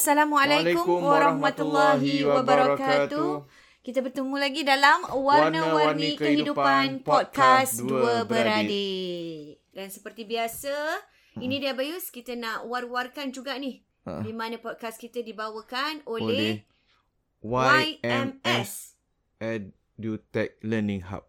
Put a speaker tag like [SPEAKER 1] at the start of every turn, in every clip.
[SPEAKER 1] Assalamualaikum warahmatullahi wabarakatuh. Kita bertemu lagi dalam Warna-Warni Kehidupan Podcast Dua Beradik. Dan seperti biasa, hmm. ini dia Bayus, kita nak war-warkan juga ni. Ha. Di mana podcast kita dibawakan oleh,
[SPEAKER 2] oleh YMS EduTech Learning Hub.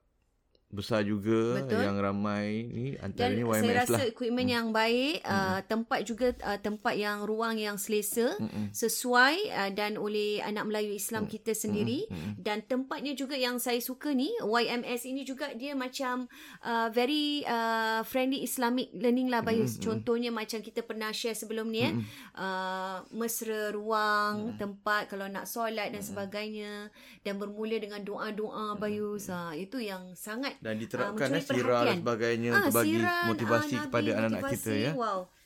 [SPEAKER 2] besar juga Betul. yang ramai ni antaranya YMS lah.
[SPEAKER 1] Saya rasa equipment hmm. yang baik, hmm. uh, tempat juga uh, tempat yang ruang yang selesa hmm. sesuai uh, dan oleh anak Melayu Islam hmm. kita sendiri hmm. dan tempatnya juga yang saya suka ni YMS ini juga dia macam uh, very uh, friendly Islamic learning lah Bayus. Hmm. Contohnya macam kita pernah share sebelum ni eh uh, mesra ruang, hmm. tempat kalau nak solat dan sebagainya dan bermula dengan doa-doa Bayus. Uh, itu yang sangat
[SPEAKER 2] dan diterapkan uh, sirah dan sebagainya ha, untuk bagi motivasi uh, kepada anak-anak kita ya.
[SPEAKER 1] Wow.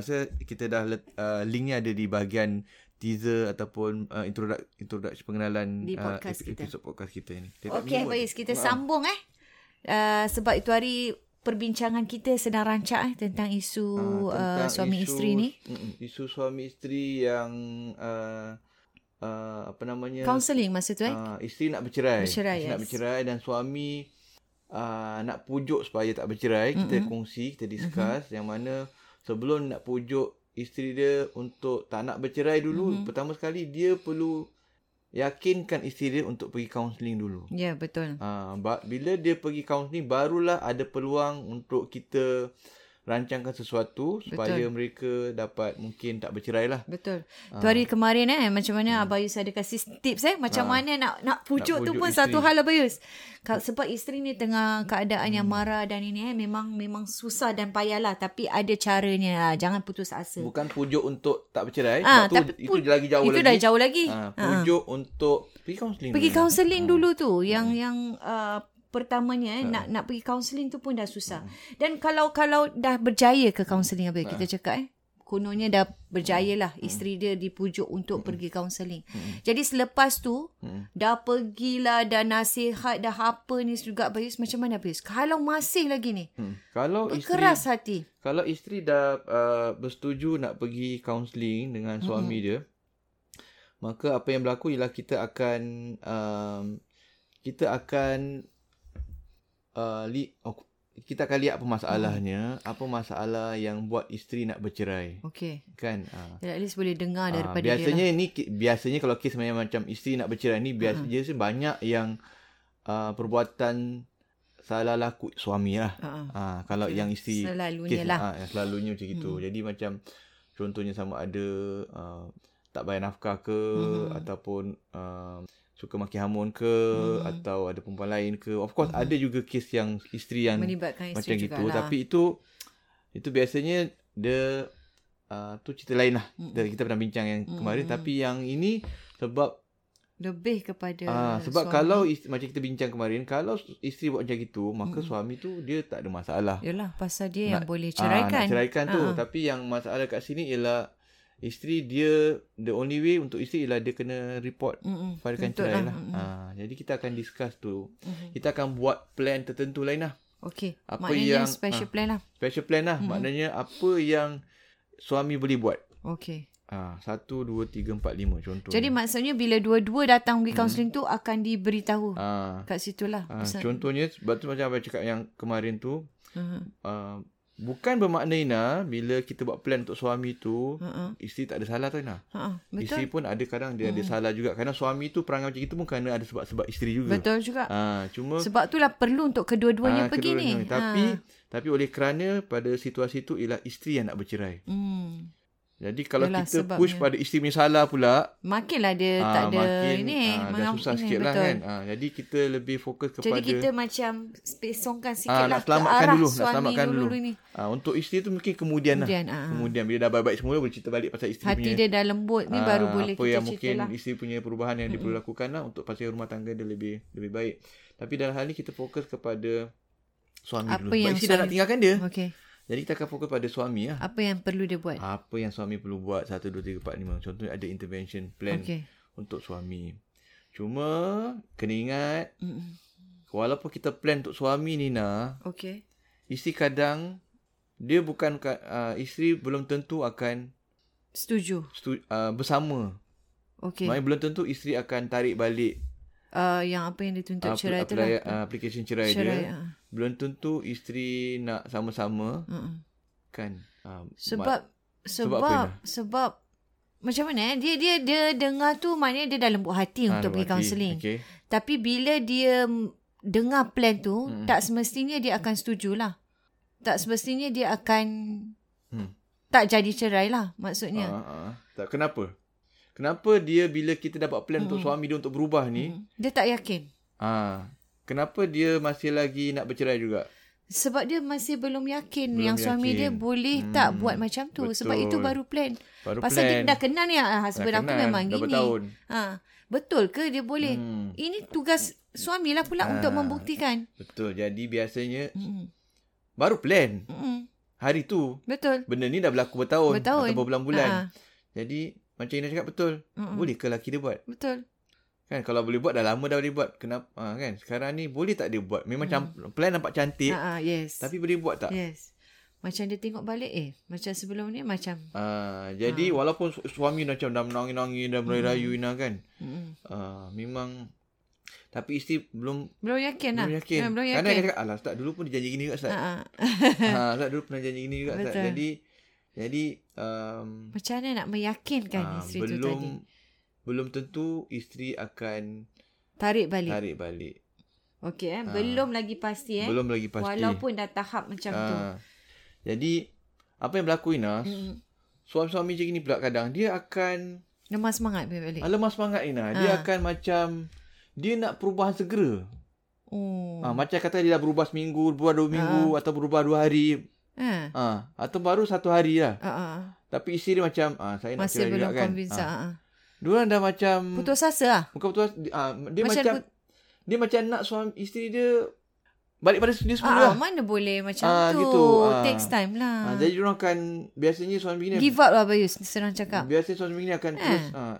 [SPEAKER 2] saya kita dah let, uh, link ada di bahagian teaser ataupun uh, introduksi introduksi pengenalan
[SPEAKER 1] di uh, podcast uh,
[SPEAKER 2] episode kita. podcast kita ni.
[SPEAKER 1] Okey, baik kita Maaf. sambung eh. Uh, sebab itu hari perbincangan kita sedang rancak eh tentang isu uh, tentang uh, suami isu, isteri ni.
[SPEAKER 2] Isu suami isteri yang uh, uh, apa namanya?
[SPEAKER 1] Counselling masa tu eh.
[SPEAKER 2] Uh, isteri nak bercerai.
[SPEAKER 1] bercerai
[SPEAKER 2] isteri
[SPEAKER 1] yes.
[SPEAKER 2] nak bercerai dan suami uh, nak pujuk supaya tak bercerai. Mm-hmm. Kita kongsi, kita discuss mm-hmm. yang mana sebelum nak pujuk isteri dia untuk tak nak bercerai dulu mm-hmm. pertama sekali dia perlu yakinkan isteri dia untuk pergi kaunseling dulu.
[SPEAKER 1] Ya, yeah, betul.
[SPEAKER 2] Ha, bila dia pergi kaunseling barulah ada peluang untuk kita rancangkan sesuatu Betul. supaya mereka dapat mungkin tak bercerai lah.
[SPEAKER 1] Betul. Ha. Tu hari kemarin eh macam mana hmm. Abayus ada kasih tips eh macam ha. mana nak nak pujuk, nak pujuk tu pun isteri. satu hal Abayus. Sebab isteri ni tengah keadaan hmm. yang marah dan ini eh memang memang susah dan payahlah tapi ada caranya. Ha. Jangan putus asa.
[SPEAKER 2] Bukan pujuk untuk tak bercerai. Ha, tu, itu lagi jauh
[SPEAKER 1] itu
[SPEAKER 2] lagi.
[SPEAKER 1] Itu dah jauh lagi.
[SPEAKER 2] Ha, pujuk ha. untuk pergi kaunseling.
[SPEAKER 1] Pergi kaunseling dulu tu yang hmm. yang uh, pertamanya eh, uh. nak nak pergi kaunseling tu pun dah susah. Uh. Dan kalau kalau dah berjaya ke kaunseling apa uh. kita cakap eh kononnya dah berjaya lah uh. isteri dia dipujuk untuk uh. pergi kaunseling. Uh. Jadi selepas tu uh. dah pergilah dah nasihat dah apa ni juga Bayus macam mana Bayus? Kalau masih lagi ni. Uh.
[SPEAKER 2] Kalau
[SPEAKER 1] keras hati.
[SPEAKER 2] Kalau isteri dah uh, bersetuju nak pergi kaunseling dengan suami uh. dia maka apa yang berlaku ialah kita akan um, kita akan uh, li, oh, kita akan lihat apa masalahnya, hmm. apa masalah yang buat isteri nak bercerai.
[SPEAKER 1] Okey.
[SPEAKER 2] Kan?
[SPEAKER 1] Jadi at least boleh dengar
[SPEAKER 2] Ha,
[SPEAKER 1] daripada
[SPEAKER 2] biasanya
[SPEAKER 1] dia. lah.
[SPEAKER 2] ni biasanya kalau kes macam isteri nak bercerai ni biasanya hmm. banyak yang uh, perbuatan salah laku suami lah.
[SPEAKER 1] Ha.
[SPEAKER 2] Ha, kalau yang isteri
[SPEAKER 1] Selalunya
[SPEAKER 2] kes,
[SPEAKER 1] lah.
[SPEAKER 2] Ha, yang selalunya macam itu. Hmm. Jadi macam contohnya sama ada uh, tak bayar nafkah ke hmm. ataupun uh, suka maki hamun ke hmm. atau ada perempuan lain ke. Of course hmm. ada juga kes yang isteri yang
[SPEAKER 1] Melibatkan
[SPEAKER 2] macam
[SPEAKER 1] isteri
[SPEAKER 2] gitu
[SPEAKER 1] jugalah.
[SPEAKER 2] tapi itu itu biasanya dia uh, tu cerita lain lah. Hmm. Kita pernah bincang yang kemarin
[SPEAKER 1] Mm-mm.
[SPEAKER 2] tapi yang ini sebab
[SPEAKER 1] lebih kepada
[SPEAKER 2] Ah, sebab
[SPEAKER 1] suami.
[SPEAKER 2] kalau isteri, macam kita bincang kemarin, kalau isteri buat macam itu, maka
[SPEAKER 1] Mm.
[SPEAKER 2] suami tu dia tak ada masalah.
[SPEAKER 1] Yalah pasal dia yang
[SPEAKER 2] Nak-
[SPEAKER 1] boleh
[SPEAKER 2] Ah,
[SPEAKER 1] ceraikan.
[SPEAKER 2] nak ceraikan tu.
[SPEAKER 1] Ah.
[SPEAKER 2] Tapi yang masalah kat sini ialah isteri dia the only way untuk isteri ialah dia kena report
[SPEAKER 1] Mm-mm.
[SPEAKER 2] filekan
[SPEAKER 1] Betul
[SPEAKER 2] cerai
[SPEAKER 1] lah.
[SPEAKER 2] lah.
[SPEAKER 1] Mm-mm.
[SPEAKER 2] Ah, jadi kita akan discuss tu.
[SPEAKER 1] Mhm.
[SPEAKER 2] Kita akan buat plan tertentu lain lah.
[SPEAKER 1] Okey.
[SPEAKER 2] Apa
[SPEAKER 1] Maknanya
[SPEAKER 2] yang-
[SPEAKER 1] special
[SPEAKER 2] ah.
[SPEAKER 1] plan lah.
[SPEAKER 2] Special plan lah.
[SPEAKER 1] Mm-mm.
[SPEAKER 2] Maknanya apa yang suami boleh buat.
[SPEAKER 1] Okey.
[SPEAKER 2] Ah, satu, dua, tiga, empat, lima contoh.
[SPEAKER 1] Jadi maksudnya bila dua-dua datang pergi kaunseling tu akan diberitahu
[SPEAKER 2] ah,
[SPEAKER 1] kat situ lah.
[SPEAKER 2] ah,
[SPEAKER 1] Pasal-
[SPEAKER 2] contohnya sebab tu macam abang cakap yang kemarin tu
[SPEAKER 1] Mhm.
[SPEAKER 2] uh, bukan bermakna Ina bila kita buat plan untuk suami tu
[SPEAKER 1] Ha-ha.
[SPEAKER 2] isteri tak ada salah tau Ina. Isteri
[SPEAKER 1] Betul.
[SPEAKER 2] pun ada kadang dia ada salah juga kerana suami tu perangai macam itu pun kerana ada sebab-sebab isteri juga.
[SPEAKER 1] Betul juga.
[SPEAKER 2] Ah cuma
[SPEAKER 1] Sebab itulah perlu untuk kedua-duanya
[SPEAKER 2] ah,
[SPEAKER 1] pergi ni.
[SPEAKER 2] kedua-duanya. Tapi
[SPEAKER 1] Ha.
[SPEAKER 2] tapi oleh kerana pada situasi tu ialah isteri yang nak bercerai.
[SPEAKER 1] Hmm.
[SPEAKER 2] Jadi kalau
[SPEAKER 1] Yalah,
[SPEAKER 2] kita push pada isteri punya salah pula
[SPEAKER 1] Makinlah dia
[SPEAKER 2] ah,
[SPEAKER 1] tak ada
[SPEAKER 2] makin
[SPEAKER 1] ini.
[SPEAKER 2] ah, dah
[SPEAKER 1] mengam-
[SPEAKER 2] susah
[SPEAKER 1] ini,
[SPEAKER 2] sikit lah kan. Ah, jadi kita lebih fokus kepada
[SPEAKER 1] Jadi kita macam pesongkan sikit
[SPEAKER 2] Ah,
[SPEAKER 1] lah
[SPEAKER 2] nak selamatkan dulu, nak selamatkan dulu.
[SPEAKER 1] ni.
[SPEAKER 2] ah, untuk isteri tu mungkin kemudian,
[SPEAKER 1] Kemudian,
[SPEAKER 2] lah.
[SPEAKER 1] ah.
[SPEAKER 2] Kemudian bila dah baik-baik semula boleh cerita balik pasal isteri
[SPEAKER 1] Hati
[SPEAKER 2] punya
[SPEAKER 1] dia dah lembut ni
[SPEAKER 2] Ah,
[SPEAKER 1] baru boleh
[SPEAKER 2] apa
[SPEAKER 1] kita
[SPEAKER 2] yang
[SPEAKER 1] cerita
[SPEAKER 2] mungkin
[SPEAKER 1] lah.
[SPEAKER 2] isteri punya perubahan yang dia perlu lakukan lah untuk pasal rumah tangga dia lebih lebih baik. Tapi dalam hal ni kita fokus kepada suami
[SPEAKER 1] Apa
[SPEAKER 2] dulu. Sebab
[SPEAKER 1] yang
[SPEAKER 2] isteri dah nak tinggalkan dia.
[SPEAKER 1] Okey.
[SPEAKER 2] Jadi kita akan fokus pada suami lah.
[SPEAKER 1] Apa yang perlu dia buat?
[SPEAKER 2] Apa yang suami perlu buat 1, 2, 3, 4, 5. Contohnya ada intervention plan
[SPEAKER 1] Okey.
[SPEAKER 2] untuk suami. Cuma kena ingat
[SPEAKER 1] Mm-mm.
[SPEAKER 2] walaupun kita plan untuk suami ni nak
[SPEAKER 1] Okey.
[SPEAKER 2] isteri kadang dia bukan uh, isteri belum tentu akan
[SPEAKER 1] Setuju.
[SPEAKER 2] stu, uh, bersama.
[SPEAKER 1] Okey.
[SPEAKER 2] Maksudnya belum tentu isteri akan tarik balik
[SPEAKER 1] Uh, yang apa yang dituntut
[SPEAKER 2] uh,
[SPEAKER 1] cerai tu lah.
[SPEAKER 2] uh, application cerai,
[SPEAKER 1] Cerai.
[SPEAKER 2] dia.
[SPEAKER 1] ah.
[SPEAKER 2] Belum tentu isteri nak sama-sama
[SPEAKER 1] Mm-mm.
[SPEAKER 2] kan. Uh,
[SPEAKER 1] Sebab
[SPEAKER 2] sebab
[SPEAKER 1] sebab
[SPEAKER 2] apa,
[SPEAKER 1] sebab, macam mana eh? Dia dia dia dengar tu maknanya dia dah lembut hati
[SPEAKER 2] Ah,
[SPEAKER 1] untuk pergi kaunseling.
[SPEAKER 2] Okay.
[SPEAKER 1] Tapi bila dia dengar plan tu,
[SPEAKER 2] Hmm.
[SPEAKER 1] tak semestinya dia akan setujulah. Tak semestinya dia akan
[SPEAKER 2] Hmm.
[SPEAKER 1] tak jadi cerai lah maksudnya.
[SPEAKER 2] Uh, uh, tak kenapa? Kenapa dia bila kita dapat plan untuk suami dia untuk berubah ni,
[SPEAKER 1] Hmm. Dia tak yakin.
[SPEAKER 2] ah, kenapa dia masih lagi nak bercerai juga?
[SPEAKER 1] Sebab dia masih belum yakin
[SPEAKER 2] Belum
[SPEAKER 1] yang suami
[SPEAKER 2] yakin.
[SPEAKER 1] dia boleh
[SPEAKER 2] Hmm,
[SPEAKER 1] tak buat macam tu. Sebab
[SPEAKER 2] betul.
[SPEAKER 1] itu baru plan.
[SPEAKER 2] Baru
[SPEAKER 1] Pasal
[SPEAKER 2] plan.
[SPEAKER 1] dia dah kenal ni ah, husband
[SPEAKER 2] Dah
[SPEAKER 1] aku
[SPEAKER 2] kenal,
[SPEAKER 1] memang
[SPEAKER 2] dah
[SPEAKER 1] gini.
[SPEAKER 2] bertahun.
[SPEAKER 1] Ha, betul ke dia boleh?
[SPEAKER 2] Hmm.
[SPEAKER 1] Ini tugas suami lah pula
[SPEAKER 2] Ah.
[SPEAKER 1] untuk membuktikan.
[SPEAKER 2] Betul. Jadi biasanya
[SPEAKER 1] Mm-mm.
[SPEAKER 2] baru plan
[SPEAKER 1] Mm-mm.
[SPEAKER 2] hari tu.
[SPEAKER 1] Betul.
[SPEAKER 2] Benda ni dah berlaku bertahun,
[SPEAKER 1] Bertahun.
[SPEAKER 2] atau berbulan-bulan.
[SPEAKER 1] Ha.
[SPEAKER 2] Jadi macam Ina cakap betul.
[SPEAKER 1] Mm-mm.
[SPEAKER 2] Boleh ke lelaki dia buat?
[SPEAKER 1] Betul.
[SPEAKER 2] Kan kalau boleh buat dah lama dah boleh buat. Kenapa ha, kan? Sekarang ni boleh tak dia buat? Memang hmm. plan nampak cantik
[SPEAKER 1] Ha, ha, yes.
[SPEAKER 2] tapi boleh buat tak?
[SPEAKER 1] Yes. Macam dia tengok balik eh. Macam sebelum ni macam.
[SPEAKER 2] Ah, jadi walaupun su- suami macam dah menangis-nangis dah merayu-rayu Ina kan.
[SPEAKER 1] Mm-mm.
[SPEAKER 2] Ah, memang tapi isteri belum
[SPEAKER 1] Belum yakin lah.
[SPEAKER 2] belum yakin.
[SPEAKER 1] Ha, belum yakin.
[SPEAKER 2] dia cakap, alah Ustaz dulu pun dia janji gini juga Ustaz.
[SPEAKER 1] Ha, ha.
[SPEAKER 2] ha, Ustaz dulu pernah janji gini juga Ustaz. Jadi jadi um,
[SPEAKER 1] Macam mana nak meyakinkan
[SPEAKER 2] ah,
[SPEAKER 1] isteri tu
[SPEAKER 2] belum
[SPEAKER 1] tadi.
[SPEAKER 2] Belum tentu isteri akan
[SPEAKER 1] Tarik balik.
[SPEAKER 2] tarik balik.
[SPEAKER 1] Okey eh. Belum lagi pasti eh.
[SPEAKER 2] Belum lagi pasti.
[SPEAKER 1] Walaupun dah tahap macam tu.
[SPEAKER 2] Ah, Jadi apa yang berlaku Ina?
[SPEAKER 1] Mm.
[SPEAKER 2] Suami-suami macam ni pula kadang dia akan
[SPEAKER 1] Lemah semangat balik.
[SPEAKER 2] ah, lemah semangat Ina. Dia
[SPEAKER 1] Ah.
[SPEAKER 2] akan macam dia nak perubahan segera.
[SPEAKER 1] Oh.
[SPEAKER 2] Ah, macam kata dia dah berubah seminggu, berubah dua minggu atau berubah dua hari.
[SPEAKER 1] Ha.
[SPEAKER 2] Ah, atau baru satu hari lah.
[SPEAKER 1] Ha, ha.
[SPEAKER 2] Tapi isteri dia macam ah, saya nak
[SPEAKER 1] Masih
[SPEAKER 2] cerai
[SPEAKER 1] belum
[SPEAKER 2] juga kan.
[SPEAKER 1] convince.
[SPEAKER 2] Ah.
[SPEAKER 1] Ha. ha.
[SPEAKER 2] Diorang dah macam
[SPEAKER 1] Putus asa lah.
[SPEAKER 2] bukan betul ah, dia
[SPEAKER 1] Macam
[SPEAKER 2] macam,
[SPEAKER 1] put-
[SPEAKER 2] dia macam nak suami isteri dia balik pada dia semula.
[SPEAKER 1] Ah,
[SPEAKER 2] lah.
[SPEAKER 1] mana boleh macam
[SPEAKER 2] Ah,
[SPEAKER 1] tu.
[SPEAKER 2] gitu. Ah.
[SPEAKER 1] Takes time lah.
[SPEAKER 2] Ah, jadi diorang akan biasanya suami begini
[SPEAKER 1] Give up lah Bayus. Senang cakap.
[SPEAKER 2] biasanya suami begini akan
[SPEAKER 1] Eh.
[SPEAKER 2] terus ah,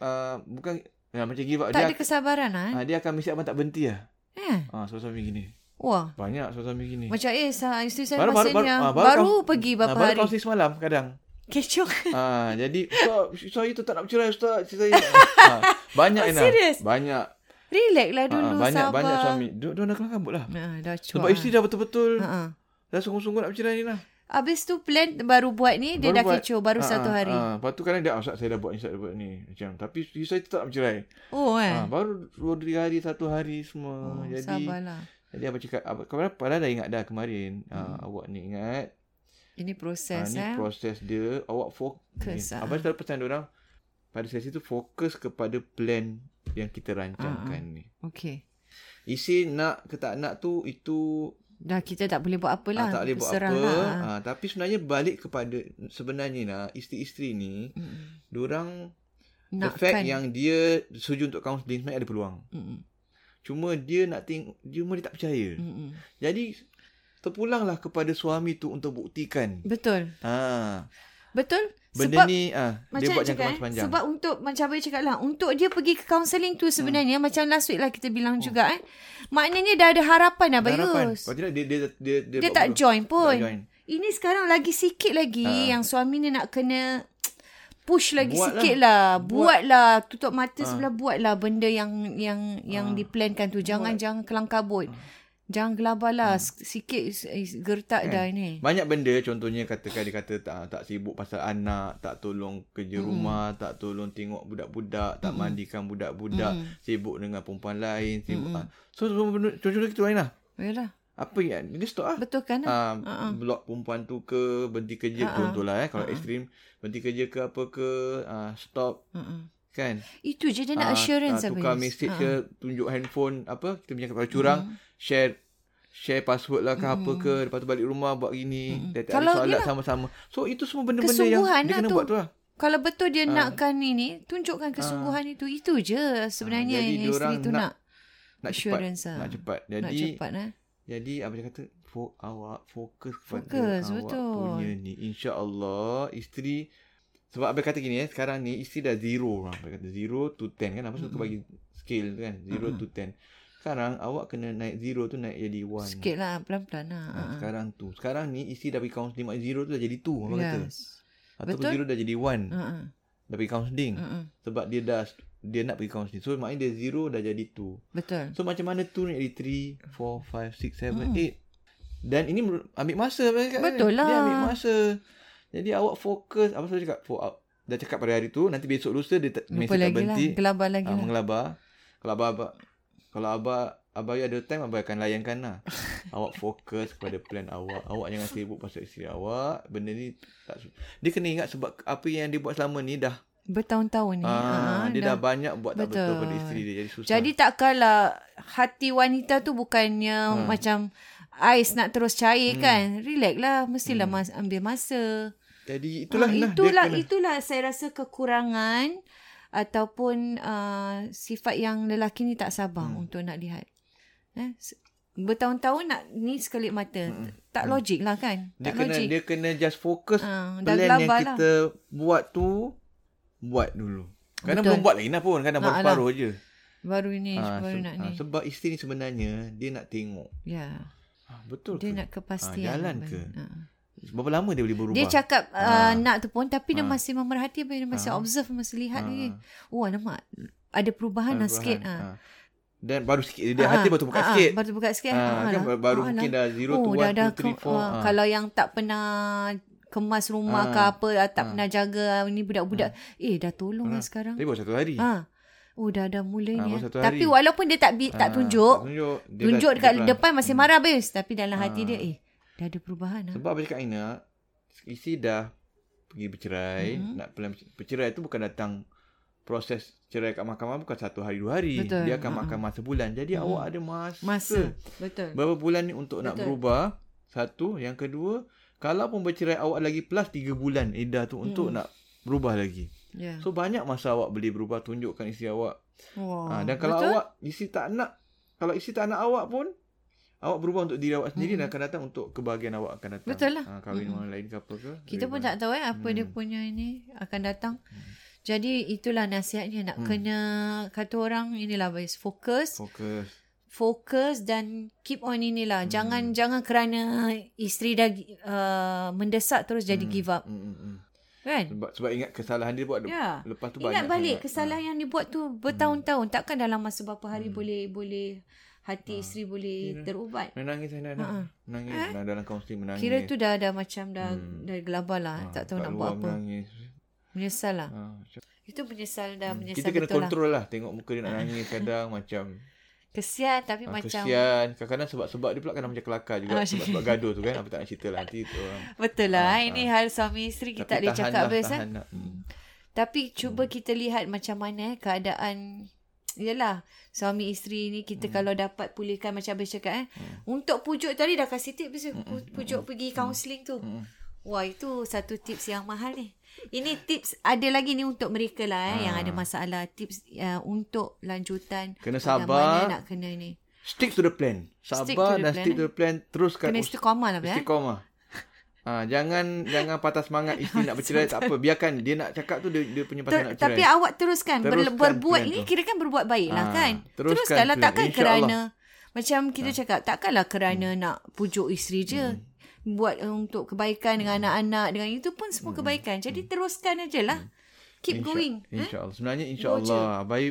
[SPEAKER 2] ah, bukan ah, macam give up
[SPEAKER 1] Tak
[SPEAKER 2] dia
[SPEAKER 1] ada kesabaran lah. Eh?
[SPEAKER 2] ah, dia akan mesti abang tak berhenti lah.
[SPEAKER 1] Eh.
[SPEAKER 2] Ah, suami gini.
[SPEAKER 1] Wah.
[SPEAKER 2] Banyak suami gini.
[SPEAKER 1] Macam eh isteri saya
[SPEAKER 2] Baru-
[SPEAKER 1] baru,
[SPEAKER 2] baru-
[SPEAKER 1] baru,
[SPEAKER 2] baru- ah,
[SPEAKER 1] baru,
[SPEAKER 2] baru
[SPEAKER 1] baru pergi
[SPEAKER 2] Ah,
[SPEAKER 1] berapa
[SPEAKER 2] baru
[SPEAKER 1] hari.
[SPEAKER 2] kaunseling semalam kadang.
[SPEAKER 1] Kecoh.
[SPEAKER 2] Ah, jadi Ustaz, saya tu tak nak bercerai Ustaz. Saya, ah, banyak
[SPEAKER 1] Oh,
[SPEAKER 2] Ina.
[SPEAKER 1] serious?
[SPEAKER 2] Banyak.
[SPEAKER 1] Relax lah dulu
[SPEAKER 2] ha, banyak,
[SPEAKER 1] sabar.
[SPEAKER 2] Banyak suami. Dia, dia dah kelam kabut lah.
[SPEAKER 1] Ha, dah
[SPEAKER 2] Sebab isteri dah betul-betul.
[SPEAKER 1] Ha.
[SPEAKER 2] Dah sungguh-sungguh nak bercerai ni lah.
[SPEAKER 1] Habis tu plan baru buat ni, dia dah buat, kecoh baru ha, satu hari. Ha,
[SPEAKER 2] lepas tu kadang dia, oh, saya dah buat ni, saya dah buat ni. Macam, tapi saya tetap nak bercerai.
[SPEAKER 1] Oh eh.
[SPEAKER 2] Ha, baru dua hari, satu hari semua. Oh, Jadi, sabarlah. Jadi apa cakap, apa, padahal dah ingat dah kemarin. Hmm. Ha, awak ni ingat.
[SPEAKER 1] Ini proses ha,
[SPEAKER 2] ini
[SPEAKER 1] eh.
[SPEAKER 2] proses dia. Awak fokus. Ha. Abang selalu pesan orang pada sesi tu fokus kepada plan yang kita rancangkan uh-huh. ni.
[SPEAKER 1] Okey.
[SPEAKER 2] Isi nak ke tak nak tu itu
[SPEAKER 1] dah kita tak boleh buat apalah.
[SPEAKER 2] Ah, tak boleh buat apa. Lah. Ah, tapi sebenarnya balik kepada sebenarnya nah isteri-isteri ni mm. diorang the fact kan. yang dia setuju untuk counselling sebenarnya ada peluang. Mm. Cuma dia nak tengok cuma dia tak percaya. Mm. Jadi terpulanglah kepada suami tu untuk buktikan.
[SPEAKER 1] Betul.
[SPEAKER 2] Ha.
[SPEAKER 1] Betul?
[SPEAKER 2] Benda sebab, ni ah dia buat jangka masa panjang.
[SPEAKER 1] Sebab untuk macam apa cakap lah untuk dia pergi ke counselling tu sebenarnya hmm. macam last week lah kita bilang hmm. juga eh. Maknanya dah ada harapan dah Bayus.
[SPEAKER 2] Kalau tidak dia dia dia dia,
[SPEAKER 1] dia tak join pun. Tak join. Ini sekarang lagi sikit lagi ha. yang suami ni nak kena push lagi buat sikit lah. lah. Buatlah tutup mata ha. sebelah buatlah benda yang yang yang ha. diplankan tu. Jangan buat. jangan kelang kabut. Ha. Jangan gelabah lah. Hmm. Sikit gertak kan? dah ini.
[SPEAKER 2] Banyak benda contohnya katakan dia kata tak, tak sibuk pasal anak. Tak tolong kerja hmm. rumah. Tak tolong tengok budak-budak. Tak hmm. mandikan budak-budak. Hmm. Sibuk dengan perempuan lain. Sibuk, hmm. ha. So contoh-contoh kita lain lah.
[SPEAKER 1] Yalah.
[SPEAKER 2] Apa yang Dia stop lah.
[SPEAKER 1] Betul kan?
[SPEAKER 2] Ha, uh-huh. Blok perempuan tu ke. Berhenti kerja. Uh-huh. Contoh lah eh. Kalau uh-huh. ekstrim. Berhenti kerja ke apa ke. Uh, stop. Uh-huh. Kan?
[SPEAKER 1] Itu je dia nak uh, assurance.
[SPEAKER 2] Uh, tukar message uh-huh. ke. Tunjuk handphone. Apa. Kita punya kepala curang. Uh-huh share share password lah ke mm. apa ke lepas tu balik rumah buat gini mm. kalau solat sama-sama so itu semua benda-benda yang dia kena tu. buat tu lah
[SPEAKER 1] kalau betul dia ha. nakkan ini tunjukkan kesungguhan ha. itu itu je sebenarnya ha. yang isteri tu nak
[SPEAKER 2] nak cepat lah. nak cepat jadi
[SPEAKER 1] nak cepat eh
[SPEAKER 2] jadi apa dia kata fo, awak fokus kepada
[SPEAKER 1] fokus,
[SPEAKER 2] awak
[SPEAKER 1] betul.
[SPEAKER 2] punya ni insyaallah isteri sebab abang kata gini eh sekarang ni isteri dah zero lah abang kata zero to ten kan apa mm-hmm. bagi scale kan zero mm-hmm. to ten sekarang awak kena naik zero tu naik jadi one.
[SPEAKER 1] Sikit lah, pelan-pelan lah.
[SPEAKER 2] Ha, sekarang tu. Sekarang ni isi dah pergi counseling. Zero tu dah jadi two. Apa yes. kata? Ataupun zero dah jadi one. Uh-uh. Dah pergi counseling. Uh-uh. Sebab dia dah dia nak pergi counseling. So maknanya dia zero dah jadi two.
[SPEAKER 1] Betul.
[SPEAKER 2] So macam mana two nak jadi three, four, five, six, seven, hmm. eight. Dan ini ambil masa.
[SPEAKER 1] Betul lah.
[SPEAKER 2] Dia ambil masa. Jadi awak fokus. Apa saya cakap? For, dah cakap pada hari tu. Nanti besok lusa dia
[SPEAKER 1] Lupa lagi lah. Gelabar lagi
[SPEAKER 2] ha, lah. Mengelabar. Kalau abang kalau abah abah ada time abah akan layankan lah. awak fokus kepada plan awak. Awak jangan sibuk pasal isteri awak. Benda ni tak dia kena ingat sebab apa yang dia buat selama ni dah
[SPEAKER 1] bertahun-tahun ni.
[SPEAKER 2] Ah, ha, dia dah, dah banyak buat betul. tak betul pada isteri dia jadi susah.
[SPEAKER 1] Jadi tak kalah hati wanita tu bukannya ha. macam ais nak terus cair hmm. kan. Relax lah. Mestilah hmm. mas, ambil masa.
[SPEAKER 2] Jadi itulah ha,
[SPEAKER 1] itulah itulah saya rasa kekurangan ataupun uh, sifat yang lelaki ni tak sabar hmm. untuk nak lihat. Eh? Bertahun-tahun nak ni sekali mata. Hmm. Tak hmm. logik lah kan?
[SPEAKER 2] Dia
[SPEAKER 1] tak
[SPEAKER 2] kena
[SPEAKER 1] logik.
[SPEAKER 2] dia kena just fokus uh, plan yang lah. kita buat tu buat dulu. Kadang Betul. belum buat lagi lah pun. Kadang ha, baru separuh je.
[SPEAKER 1] Baru ni, ha, baru se- nak ni.
[SPEAKER 2] Ha, sebab isteri ni sebenarnya dia nak tengok.
[SPEAKER 1] Ya.
[SPEAKER 2] Ha, betul
[SPEAKER 1] dia
[SPEAKER 2] ke?
[SPEAKER 1] nak kepastian.
[SPEAKER 2] Ha, jalan ke? Ha. Berapa lama dia boleh berubah?
[SPEAKER 1] Dia cakap uh, ha. nak tu pun tapi ha. dia masih memerhati dia masih ha. observe masih lihat ha. lagi. Oh nampak ada perubahan lah sikit. Ha. ha.
[SPEAKER 2] Dan baru sikit dia ha. hati baru buka ha. sikit.
[SPEAKER 1] Baru buka sikit. Ha.
[SPEAKER 2] Ha. Kan ha. baru ha. mungkin dah 0 oh, to 1 2 3 4. Ha.
[SPEAKER 1] Kalau yang tak pernah kemas rumah ha. ke apa tak ha. pernah jaga ni budak-budak ha. eh dah tolong ha. lah sekarang.
[SPEAKER 2] Tapi baru satu hari.
[SPEAKER 1] Ha. Oh dah dah mula ha, ni. Ya. Tapi walaupun dia tak tak tunjuk, ha, tak tunjuk, tunjuk dekat depan masih marah habis tapi dalam ha. hati dia eh dah ada perubahan
[SPEAKER 2] Sebab apa cakap Ina, isi dah pergi bercerai, mm-hmm. nak plan bercerai tu bukan datang proses cerai kat mahkamah bukan satu hari dua hari. Betul. Dia akan uh-huh. mahkamah sebulan. Jadi uh-huh. awak ada masa.
[SPEAKER 1] Masa. Betul.
[SPEAKER 2] Berapa bulan ni untuk Betul. nak berubah? Satu, yang kedua, kalau pun bercerai awak lagi plus tiga bulan iddah tu hmm. untuk nak berubah lagi. Yeah. So banyak masa awak boleh berubah tunjukkan isi awak. Wow. Ha, dan kalau Betul? awak isi tak nak kalau isi tak nak awak pun awak berubah untuk diri awak sendiri hmm. dan akan datang untuk kebahagiaan awak akan datang.
[SPEAKER 1] Betul lah.
[SPEAKER 2] Ha, kahwin hmm. orang lain ke apa ke.
[SPEAKER 1] Kita pun tak tahu eh apa hmm. dia punya ini akan datang. Hmm. Jadi itulah nasihatnya nak hmm. kena kata orang inilah guys fokus.
[SPEAKER 2] Fokus.
[SPEAKER 1] Fokus dan keep on inilah. Hmm. Jangan jangan kerana isteri dah uh, mendesak terus jadi hmm. give up. Hmm. Hmm. hmm. Kan?
[SPEAKER 2] Sebab, sebab ingat kesalahan dia buat ya. lepas tu
[SPEAKER 1] ingat
[SPEAKER 2] banyak.
[SPEAKER 1] Ingat balik sangat. kesalahan ha. yang dia buat tu bertahun-tahun. Hmm. Takkan dalam masa beberapa hari hmm. boleh boleh hati ha. isteri boleh ya. terubat.
[SPEAKER 2] Menangis saya nak. Ha. Menangis ha? Dalam kaunseling menangis.
[SPEAKER 1] Kira tu dah dah macam dah hmm. dah gelabah lah. Ha. Tak tahu nak buat apa. Menangis. Menyesal lah. Ha. Itu menyesal dah. Hmm. Menyesal
[SPEAKER 2] Kita kena kontrol lah. lah. Tengok muka dia nak nangis kadang macam.
[SPEAKER 1] Kesian tapi ha, macam
[SPEAKER 2] Kesian Kadang-kadang sebab-sebab dia pula Kadang macam kelakar juga Sebab-sebab gaduh tu kan Apa tak nak cerita lah nanti tu
[SPEAKER 1] Betul lah ha, Ini ha. hal suami isteri Kita tak boleh cakap lah, biasa lah. hmm. Tapi cuba hmm. kita lihat Macam mana eh, keadaan Yalah Suami isteri ni Kita hmm. kalau dapat pulihkan Macam Abis cakap eh hmm. Untuk pujuk tadi Dah kasih tips hmm. Pujuk hmm. pergi counselling tu hmm. Wah itu satu tips yang mahal ni ini tips ada lagi ni untuk mereka lah eh, ha. yang ada masalah tips uh, untuk lanjutan
[SPEAKER 2] kena sabar
[SPEAKER 1] nak kena ni
[SPEAKER 2] stick to the plan sabar stick dan plan, stick to the plan teruskan
[SPEAKER 1] kena istiqamah lah
[SPEAKER 2] eh istiqamah Ha, jangan jangan patah semangat isteri nak bercerai tak apa biarkan dia nak cakap tu dia, dia punya pasal Ter, nak cerai
[SPEAKER 1] tapi awak teruskan, teruskan berbuat ini kira kan berbuat baik lah ha, kan teruskan teruskanlah takkan kerana macam kita ha. cakap takkanlah kerana hmm. nak pujuk isteri je hmm buat untuk kebaikan dengan hmm. anak-anak dengan itu pun semua hmm. kebaikan. Jadi hmm. teruskan aja lah. Keep Insya, going.
[SPEAKER 2] Eh? InsyaAllah. Eh? Sebenarnya insyaAllah. Abai,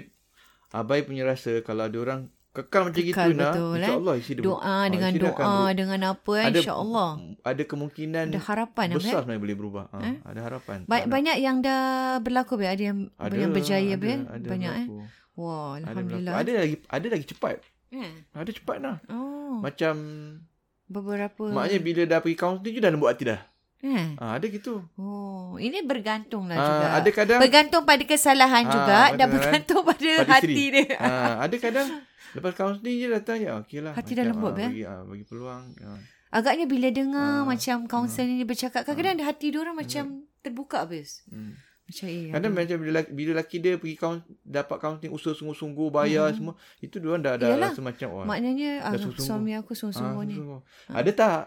[SPEAKER 2] Abai punya rasa kalau ada orang kekal macam kekal gitu nak. Eh? InsyaAllah isi
[SPEAKER 1] doa. Ah, dengan doa. Dengan apa. Eh? InsyaAllah.
[SPEAKER 2] Ada kemungkinan. Ada harapan. Besar sebenarnya boleh berubah. Ha, eh? Ada harapan.
[SPEAKER 1] Ba- banyak yang dah berlaku. Be? Ada yang, ada, yang berjaya. Ada, be? ada banyak. Eh? Wah, Alhamdulillah.
[SPEAKER 2] Ada, ada lagi ada lagi cepat. Eh? Ada cepat lah. Oh. Macam
[SPEAKER 1] beberapa
[SPEAKER 2] maknanya bila dah pergi counseling je dah buat hati dah Hmm. Ha, ada gitu.
[SPEAKER 1] Oh, ini bergantung lah ha, juga.
[SPEAKER 2] Ada kadang
[SPEAKER 1] bergantung pada kesalahan ha, juga dan bergantung pada, pada hati dia.
[SPEAKER 2] Ha, ada kadang lepas counseling je datang je. Okeylah.
[SPEAKER 1] Hati dah lembut ha,
[SPEAKER 2] bagi, ha, bagi peluang. Ha.
[SPEAKER 1] Agaknya bila dengar ha, macam counseling ha, ni bercakap kadang-kadang ha, hati dia orang macam ha, terbuka habis. Hmm.
[SPEAKER 2] Macam eh. Kadang macam bila laki, bila laki dia pergi kaun, dapat counseling usaha sungguh-sungguh bayar hmm. semua, itu dia orang dah ada rasa macam
[SPEAKER 1] wah. Maknanya ah, suami aku sungguh-sungguh ha, ni.
[SPEAKER 2] Ha. Ada tak?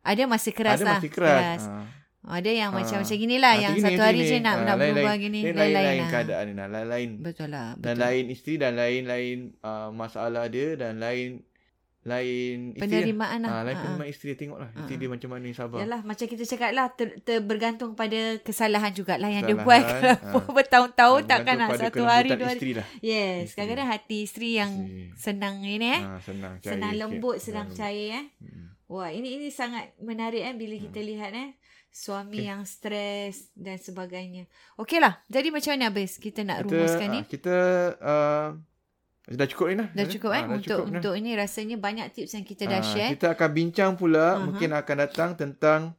[SPEAKER 1] Ada masih keras
[SPEAKER 2] ada lah. Masih keras. keras.
[SPEAKER 1] Ha. Ada yang ha. macam macam ginilah ha, yang gini, satu hari je nak ha, nak lain, berubah
[SPEAKER 2] lain,
[SPEAKER 1] gini
[SPEAKER 2] lain lain, lain keadaan ni lain lain.
[SPEAKER 1] Betul lah. Betul.
[SPEAKER 2] Dan lain isteri dan lain lain uh, masalah dia dan lain lain
[SPEAKER 1] penerimaan lah.
[SPEAKER 2] Ha, lain ha, penerimaan isteri tengoklah. Isteri ha. dia macam mana sabar.
[SPEAKER 1] Yalah macam kita cakap lah ter, ter, bergantung pada kesalahan jugalah yang kesalahan, dia buat ha. bertahun-tahun takkan nak satu hari dua hari. Lah. Yes, kadang-kadang hati isteri yang isteri. senang ini eh. Ha, senang, cair, senang lembut, okay. senang cair eh. Hmm. Wah, ini ini sangat menarik eh bila kita hmm. lihat eh suami okay. yang stres dan sebagainya. Okeylah. Jadi macam mana habis kita nak kita, rumuskan ni?
[SPEAKER 2] Kita uh, Dah cukup ni lah.
[SPEAKER 1] Dah cukup eh. Ha, untuk cukup untuk ini rasanya banyak tips yang kita dah ha, share.
[SPEAKER 2] Kita akan bincang pula. Uh-huh. Mungkin akan datang tentang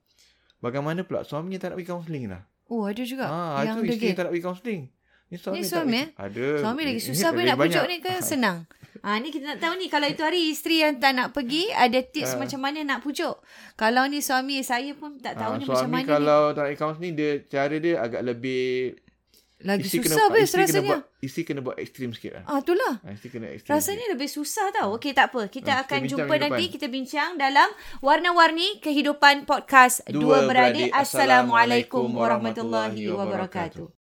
[SPEAKER 2] bagaimana pula suaminya tak nak pergi counselling lah.
[SPEAKER 1] Oh ada juga.
[SPEAKER 2] Ha, yang itu isteri tak nak pergi counselling. Ni suami,
[SPEAKER 1] ni suami eh?
[SPEAKER 2] Ada.
[SPEAKER 1] Suami lagi susah pun nak pujuk ni ke senang? Ha, ni kita nak tahu ni kalau itu hari isteri yang tak nak pergi ada tips uh, macam mana nak pujuk. Kalau ni suami saya pun tak tahu uh, ni macam mana.
[SPEAKER 2] Suami kalau ni. tak nak counselling dia cara dia agak lebih
[SPEAKER 1] lagi isi susah kena, bes rasanya. Kena
[SPEAKER 2] buat, isi kena buat ekstrim sikit lah.
[SPEAKER 1] Ah, itulah. Ah, isi kena ekstrim rasanya sikit. lebih susah tau. Okey, tak apa. Kita ah, akan kita jumpa nanti. Kita bincang dalam Warna-Warni Kehidupan Podcast Dua, Dua Beradik. Assalamualaikum warahmatullahi wabarakatuh.